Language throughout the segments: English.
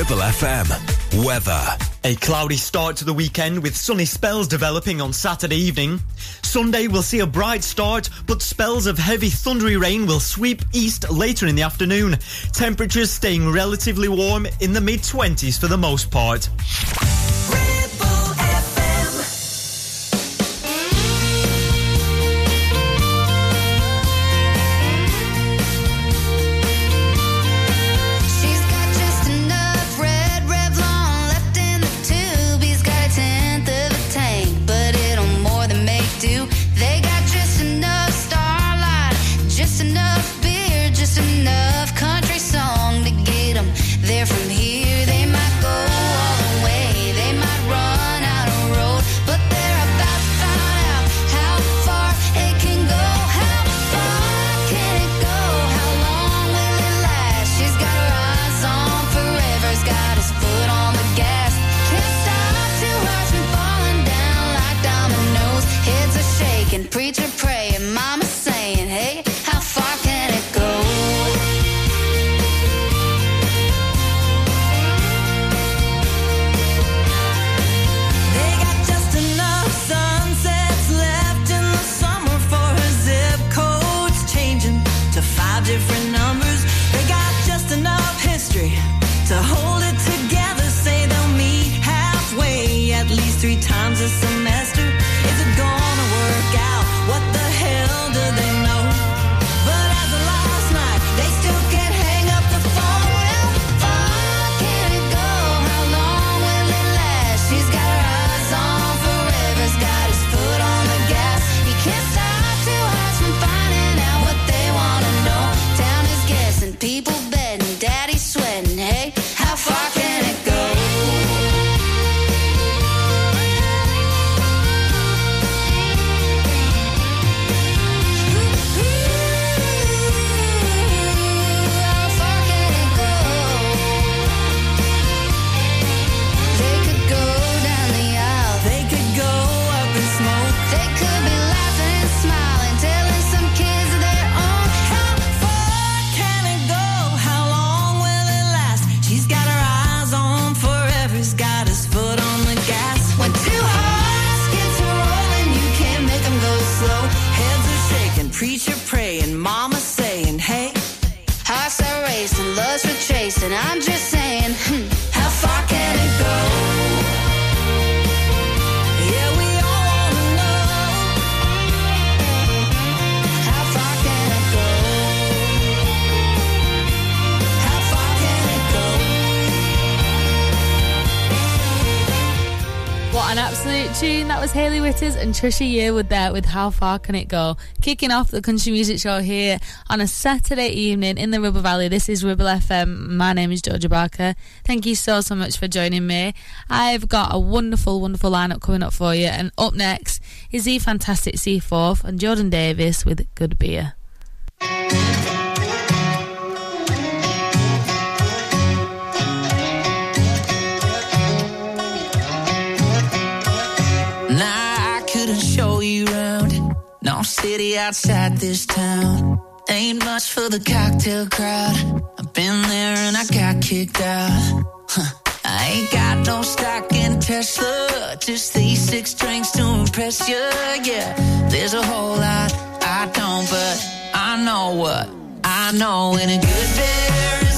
Ribble FM. Weather. A cloudy start to the weekend with sunny spells developing on Saturday evening. Sunday will see a bright start, but spells of heavy thundery rain will sweep east later in the afternoon. Temperatures staying relatively warm in the mid 20s for the most part. And Trisha Yearwood there with How Far Can It Go? Kicking off the country music show here on a Saturday evening in the Ribble Valley. This is Ribble FM. My name is Georgia Barker. Thank you so, so much for joining me. I've got a wonderful, wonderful lineup coming up for you. And up next is the fantastic Seaforth and Jordan Davis with Good Beer. No city outside this town. Ain't much for the cocktail crowd. I've been there and I got kicked out. Huh. I ain't got no stock in Tesla. Just these six drinks to impress you. Yeah, there's a whole lot I don't, but I know what I know. In a good beer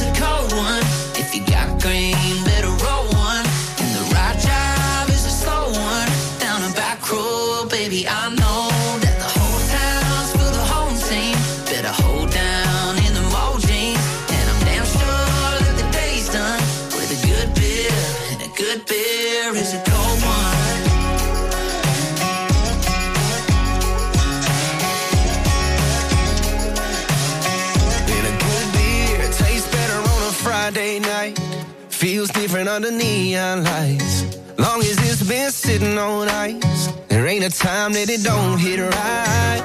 different under neon lights. Long as it's been sitting on ice, there ain't a time that it don't hit right.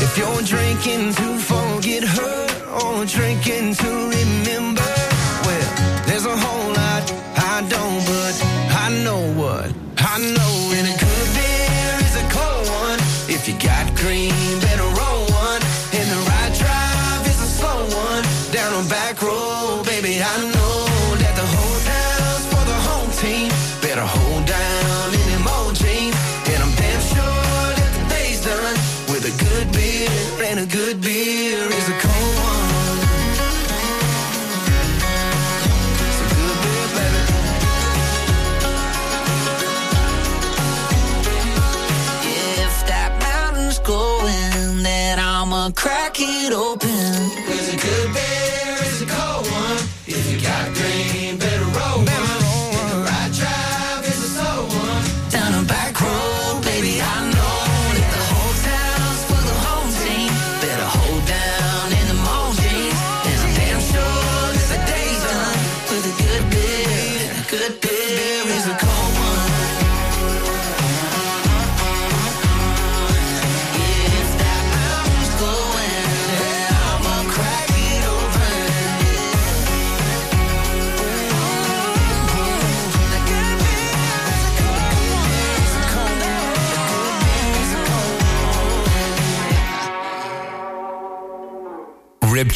If you're drinking to forget her or drinking to remember, well, there's a whole lot I don't, but I know what I know. And a good beer is a cold one. If you got green, crack it open. There's a good beer, there's a cold one. If you got green, better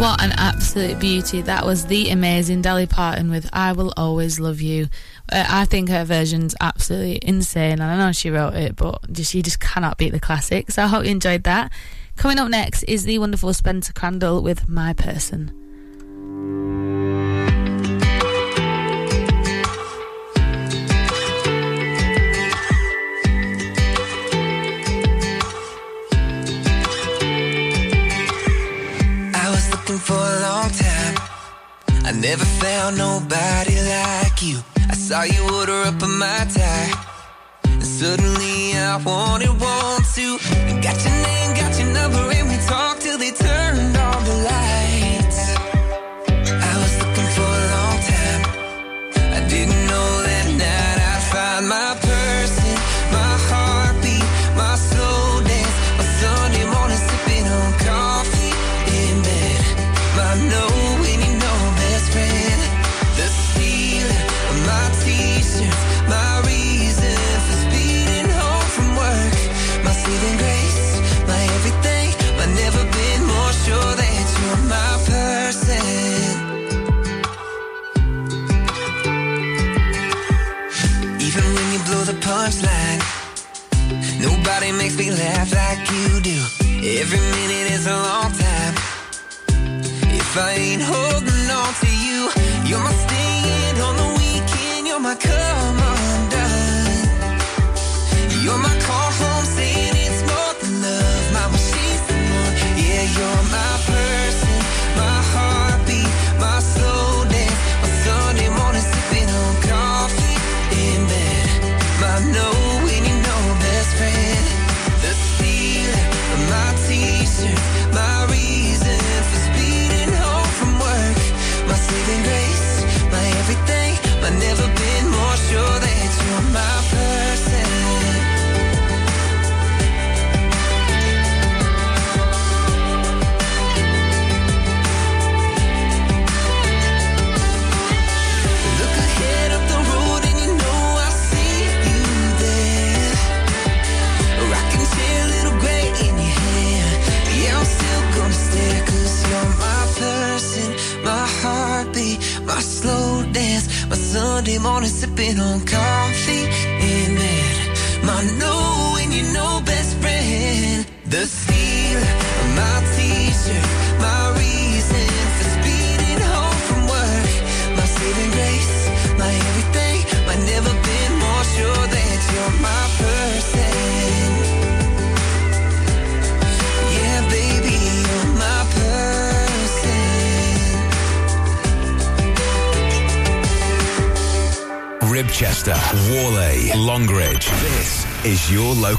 What an absolute beauty. That was the amazing Dolly Parton with I Will Always Love You. Uh, I think her version's absolutely insane, and I know she wrote it, but just, you just cannot beat the classic. So I hope you enjoyed that. Coming up next is the wonderful Spencer Crandall with My Person. Never found nobody like you. I saw you order up on my tie. And suddenly I wanted one too. And got your name, got your number, and we talked till they turned on the lights. I was looking for a long time. I didn't know that night I'd find my person, me laugh like you do. Every minute is a long time. If I ain't holding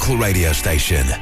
local radio station.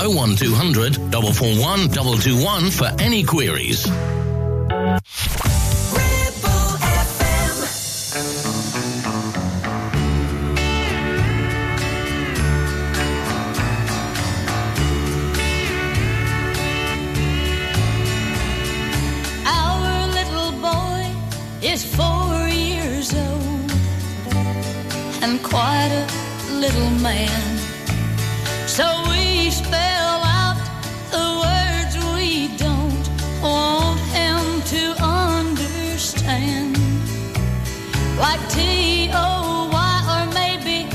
01200 441 221 for any queries. Our little boy is four years old and quite a little man. So we spell out the words we don't want him to understand. Like T O Y or maybe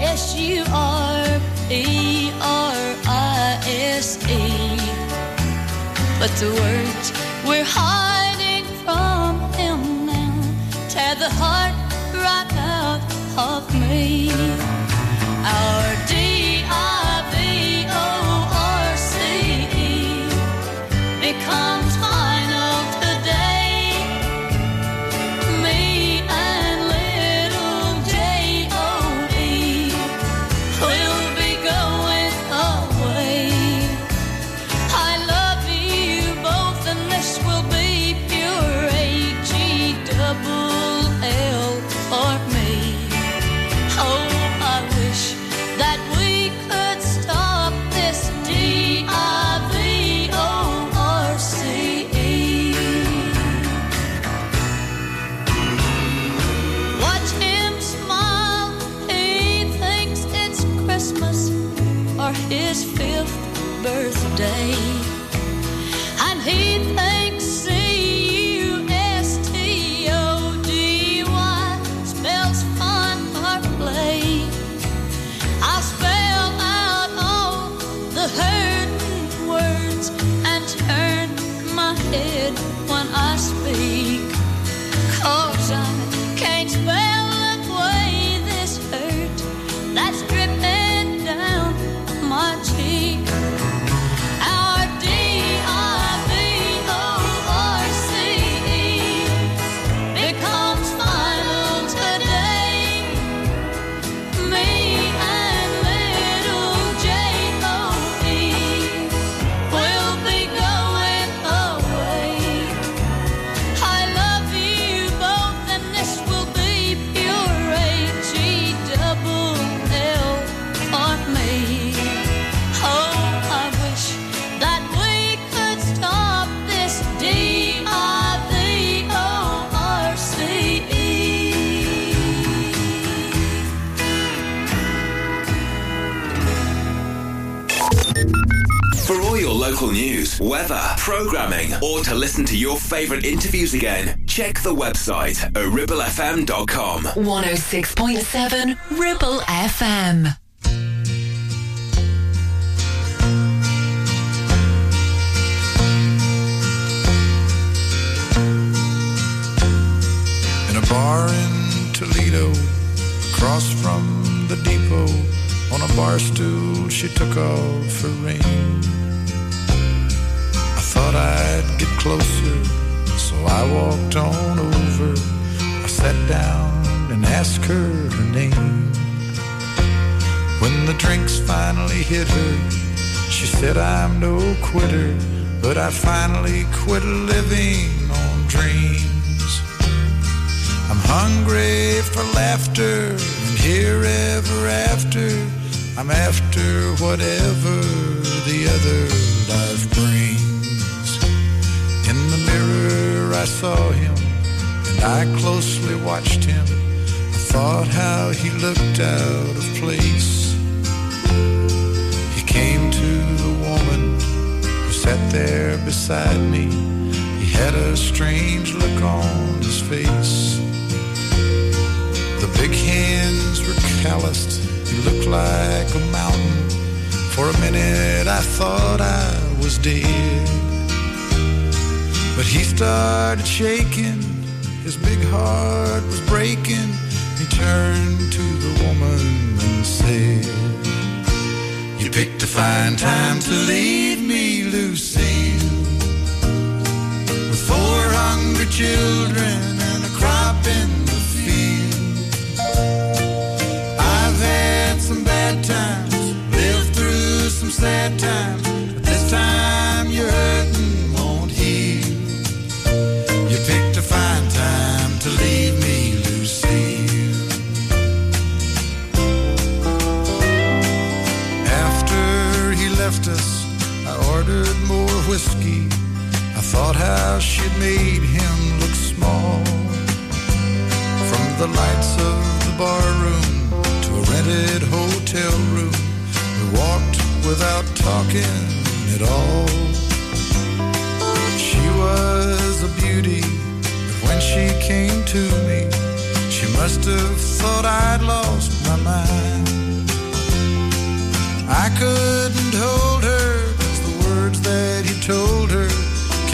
S U R P R I S E. But the words we're hiding from him now tear the heart right out of me. Our local news, weather, programming, or to listen to your favourite interviews again, check the website at ribblefm.com. 106.7 Ribble FM. in a bar in Toledo, across from the depot. On a bar stool, she took off her ring. Thought I'd get closer, so I walked on over. I sat down and asked her her name. When the drinks finally hit her, she said, I'm no quitter, but I finally quit living on dreams. I'm hungry for laughter and here ever after. I'm after whatever the other life brings. I saw him and I closely watched him. I thought how he looked out of place. He came to the woman who sat there beside me. He had a strange look on his face. The big hands were calloused. He looked like a mountain. For a minute I thought I was dead. But he started shaking. His big heart was breaking. He turned to the woman and said, You picked a fine time to leave me, Lucille. With four hungry children and a crop in the field. I've had some bad times, lived through some sad times, how she'd made him look small. From the lights of the bar room to a rented hotel room, we walked without talking at all. She was a beauty, but when she came to me, she must have thought I'd lost my mind. I couldn't hold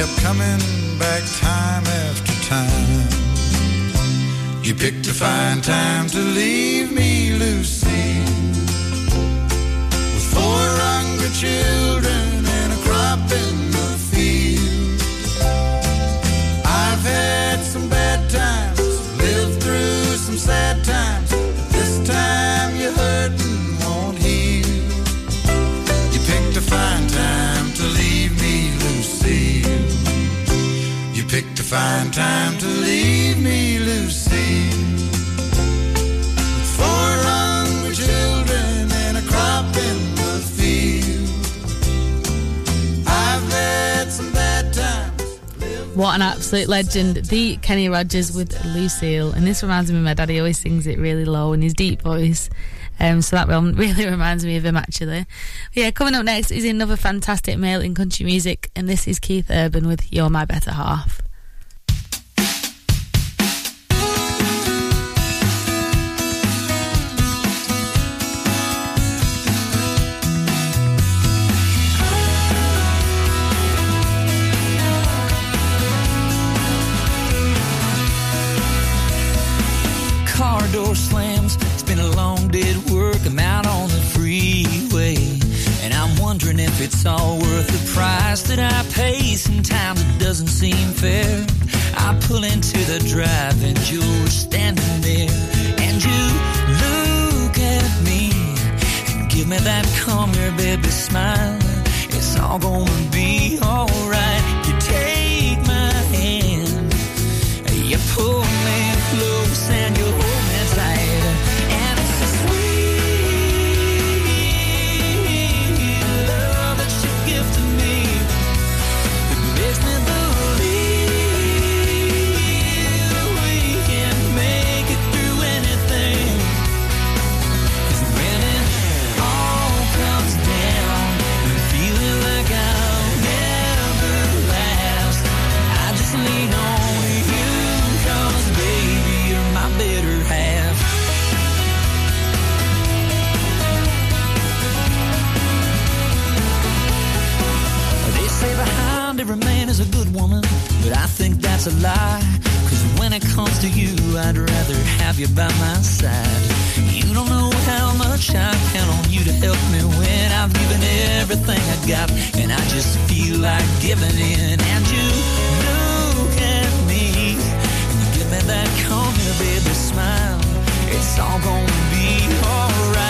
kept coming back time after time. You picked a fine time to leave me, Lucy, with four hungry children and a crop in picked a time to leave me. With four hungry children and a crop in the field. I've had some bad times. What an absolute legend. The Kenny Rogers with Lucille. And this reminds me of my daddy always sings it really low in his deep voice. Um, so that really reminds me of him actually. But yeah, coming up next is another fantastic male in country music. And this is Keith Urban with You're My Better Half. Drive and you're standing there. And you look at me and give me that come here, baby smile. It's all gonna be that's a lie. Cause when it comes to you, I'd rather have you by my side. You don't know how much I count on you to help me when I've given everything I got. And I just feel like giving in. And you look at me, and you give me that corner, baby, smile. It's all gonna be alright.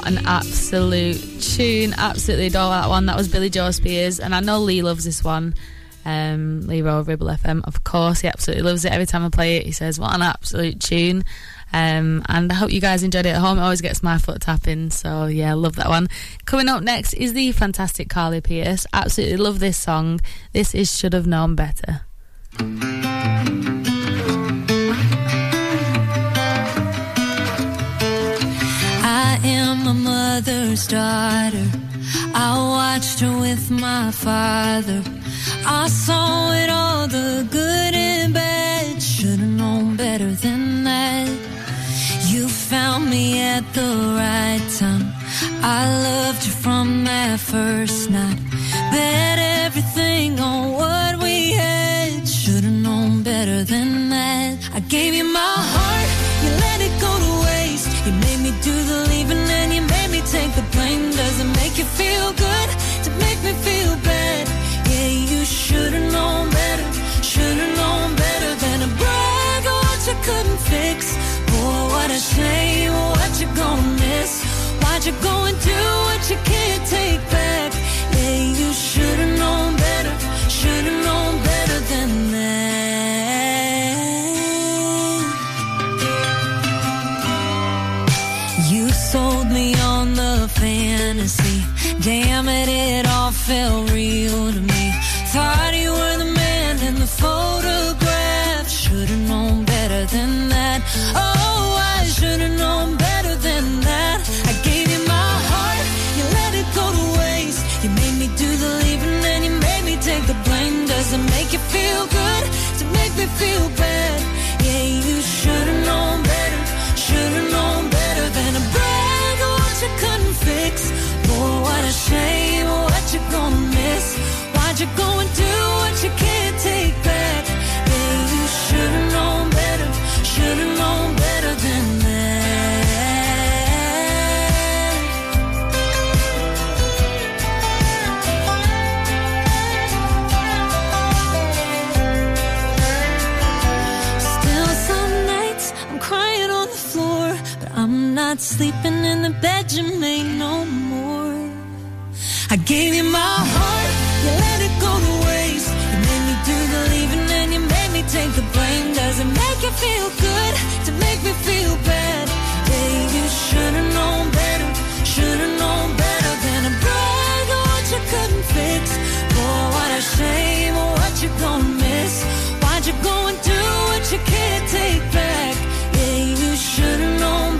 What an absolute tune. Absolutely adore that one. That was Billie Jo Spears. And I know Lee loves this one. Um, Lee Rowe, Ribble FM. Of course, he absolutely loves it. Every time I play it, he says, What an absolute tune. Um, and I hope you guys enjoyed it at home. It always gets my foot tapping. So, yeah, love that one. Coming up next is the fantastic Carly Pearce. Absolutely love this song. This is Should Have Known Better. Daughter. I watched her with my father. I saw it all, the good and bad. Should've known better than that. You found me at the right time. I loved you from that first night. Bet everything on what we had. Should've known better than that. I gave you my heart, take the blame. Does it make you feel good to make me feel bad? Yeah, you should've known better. Should've known better than to brag on what you couldn't fix. Boy, what a shame. What you gonna miss? Why'd you go and do Damn it, it all felt real to me. Thought you were the man in the photograph. Should've known better than that. Oh, I should've known better than that. I gave you my heart, you let it go to waste. You made me do the leaving and you made me take the blame. Does it make you feel good to make me feel bad? Sleeping in the bed you made no more. I gave you my heart, take the blame. Does it make you feel good to make me feel bad? Yeah, you should've known better, should've known better than to brag on what you couldn't fix. Boy, what a shame, what you gonna miss? Why'd you go and do what you can't take back? Yeah, you should've known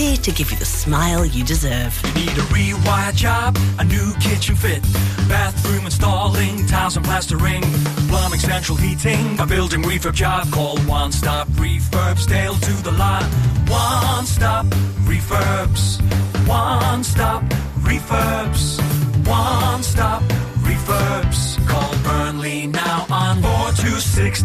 here to give you the smile you deserve. You Need a rewire job, a new kitchen fit, bathroom installing, tiles and plastering, plumbing, central heating, a building refurb job. Call One Stop Refurbs, Dale to the lot. One Stop Refurbs, One Stop Refurbs, One Stop Refurbs. Call Burnley now on 426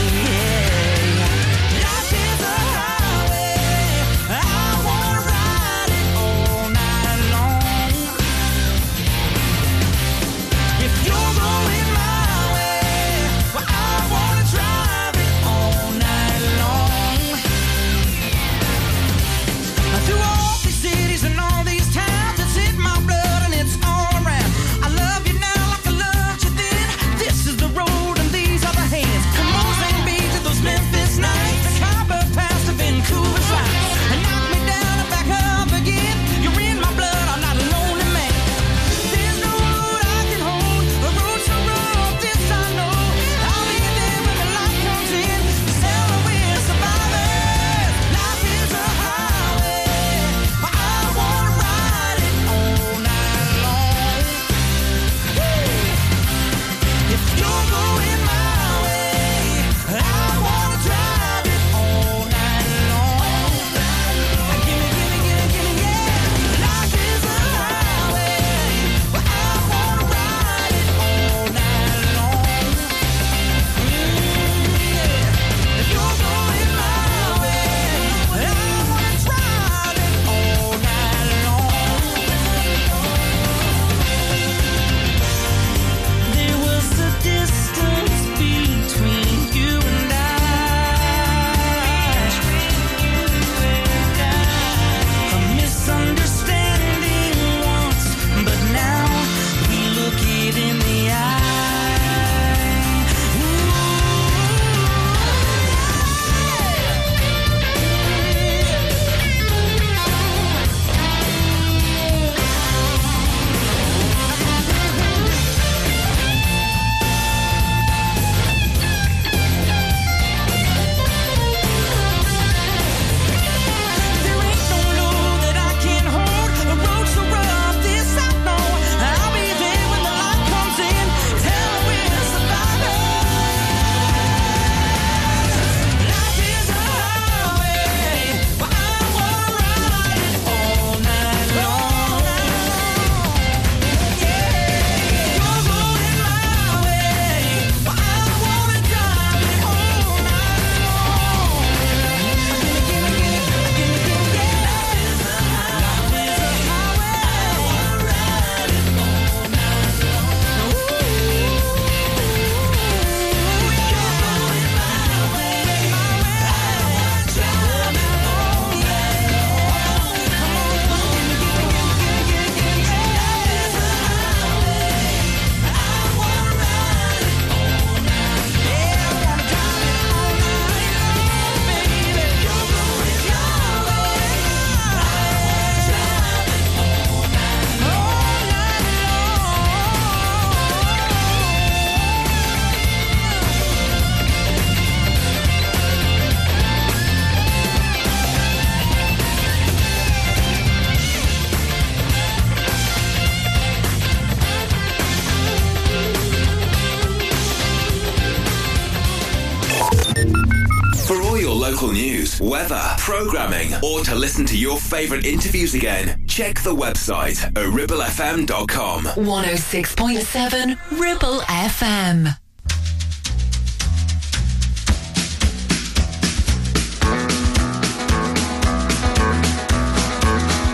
Listen to your favourite interviews again, check the website at ribblefm.com. 106.7 Ribble FM.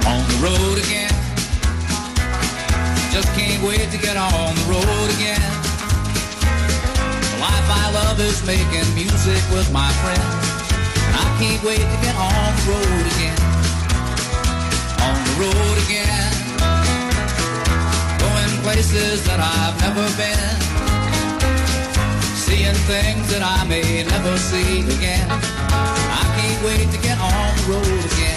on the road again. Just can't wait to get on the road again. The life I love is making music with my friends. And I can't wait to get on the road again. Road again. Going places that I've never been. Seeing things that I may never see again. I can't wait to get on the road again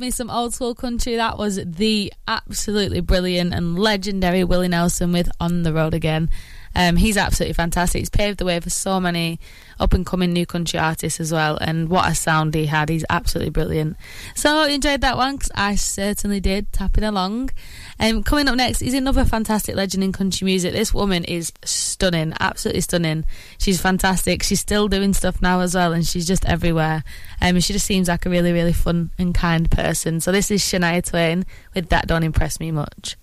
Me some old school country. That was the absolutely brilliant and legendary Willie Nelson with On the Road Again. Um, he's absolutely fantastic. He's paved the way for so many up and coming new country artists as well. And what a sound he had. He's absolutely brilliant. So enjoyed that one because I certainly did, tapping along. Um, coming up next is another fantastic legend in country music. This woman is stunning, absolutely stunning. She's fantastic. She's still doing stuff now as well, and she's just everywhere. Um, she just seems like a really, really fun and kind person. So this is Shania Twain with That Don't Impress Me Much.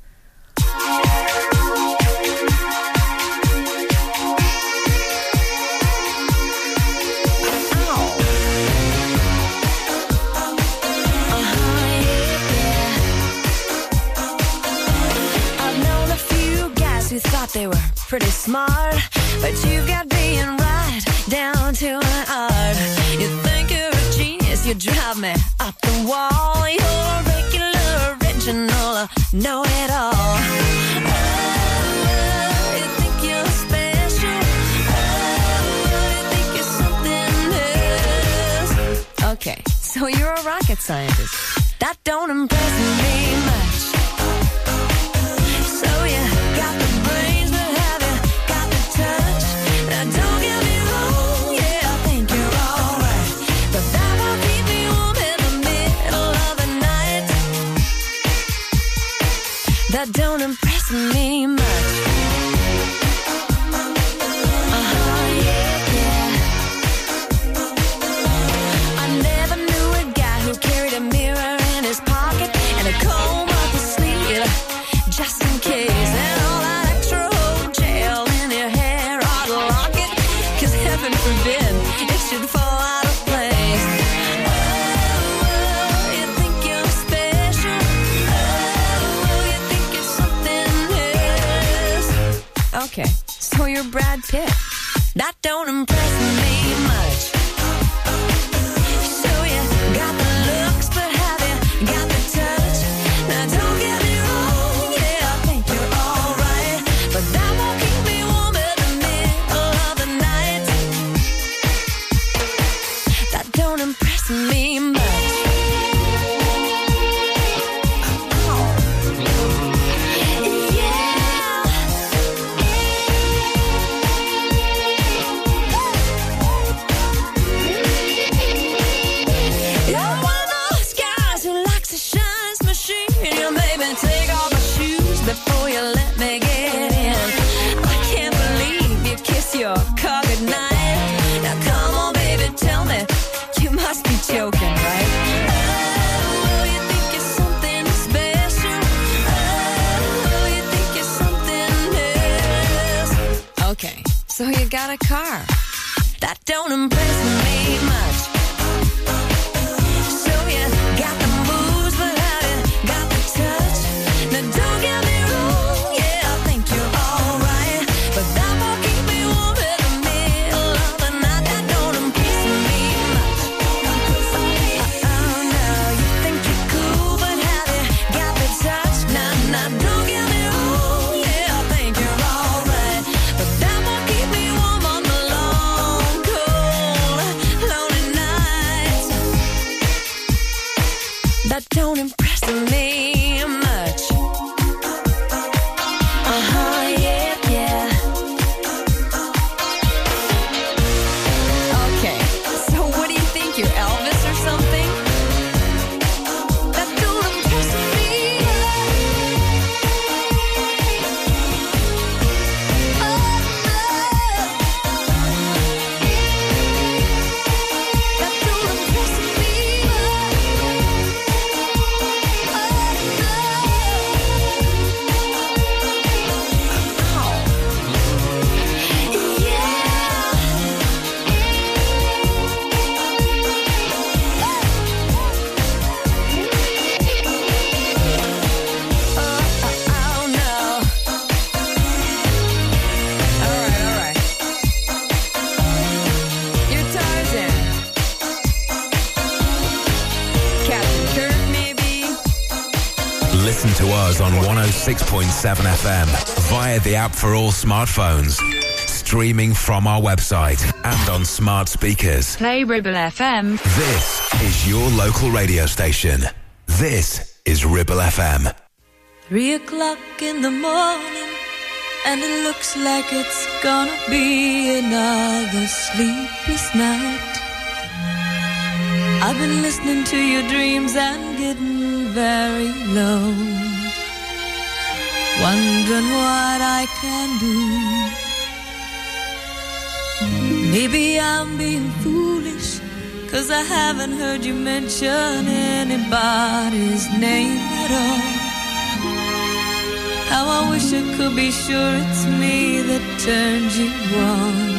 Who thought they were pretty smart, but you've got being right down to an art. You think you're a genius, you drive me up the wall. You're a regular, original, know it all. Oh. Oh. Okay, so you're a rocket scientist. That don't impress me much. Car. That don't impress me much. 106.7 FM via the app for all smartphones. Streaming from our website and on smart speakers. Play Ribble FM. This is your local radio station. This is Ribble FM. Three o'clock in the morning, and it looks like it's gonna be another sleepless night. I've been listening to your dreams and getting very low. Wondering what I can do. Maybe I'm being foolish, cause I haven't heard you mention anybody's name at all. How I wish I could be sure it's me that turns you on.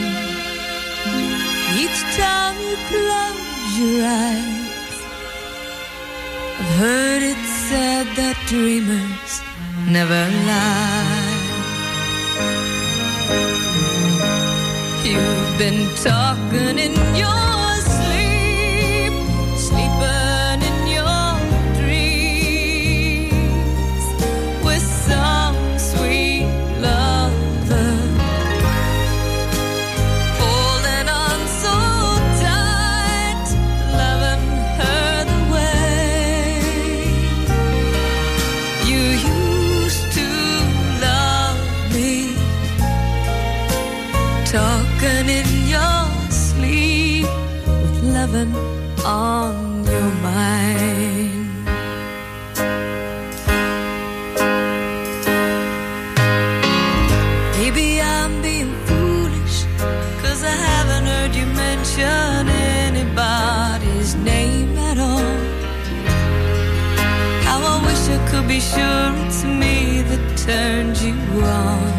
Each time you close your eyes, I've heard it said that dreamers never lie. You've been talking in your on your mind. Maybe I'm being foolish, cause I haven't heard you mention anybody's name at all. How I wish I could be sure it's me that turns you on.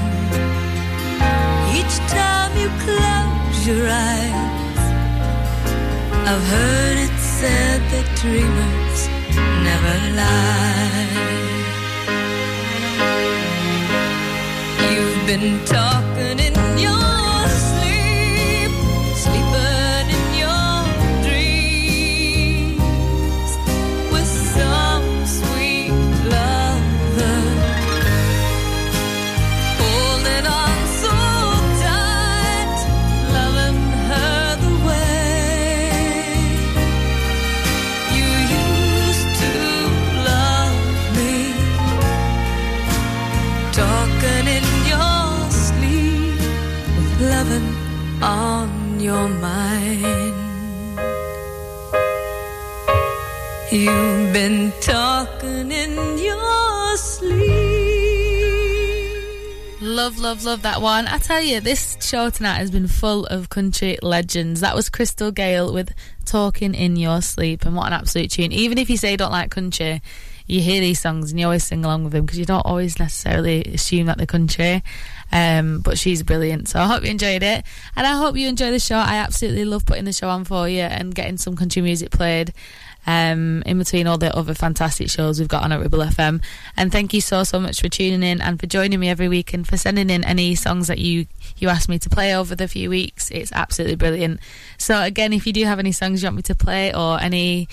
Each time you close your eyes, I've heard it said that dreamers never lie. You've been talking You've been talking in your sleep. Love, love, love that one. I tell you, this show tonight has been full of country legends. That was Crystal Gayle with Talking in Your Sleep, and what an absolute tune. Even if you say you don't like country, you hear these songs and you always sing along with them because you don't always necessarily assume that they're country. Um, but she's brilliant, so I hope you enjoyed it, and I hope you enjoy the show. I absolutely love putting the show on for you and getting some country music played um, in between all the other fantastic shows we've got on at Ribble FM. And thank you so so much for tuning in and for joining me every week and for sending in any songs that you you asked me to play over the few weeks. It's absolutely brilliant. So again, if you do have any songs you want me to play or any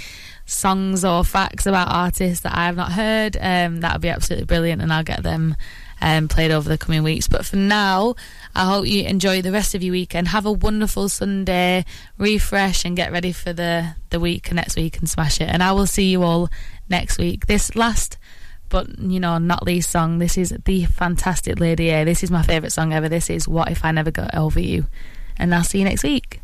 songs or facts about artists that I have not heard, um, that would be absolutely brilliant, and I'll get them um, played over the coming weeks. But for now, I hope you enjoy the rest of your weekend. Have a wonderful Sunday, refresh, and get ready for the the week next week and smash it. And I will see you all next week. This last. But you know, not least song. This is the fantastic Lady A. This is my favourite song ever. This is "What If I Never Got Over You," and I'll see you next week.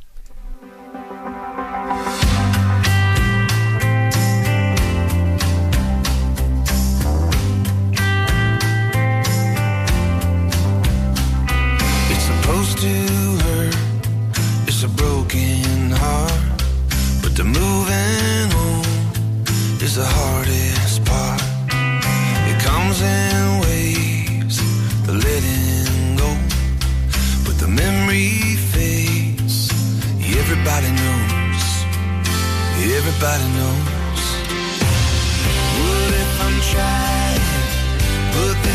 Everybody knows. Everybody knows. What if I'm trying? But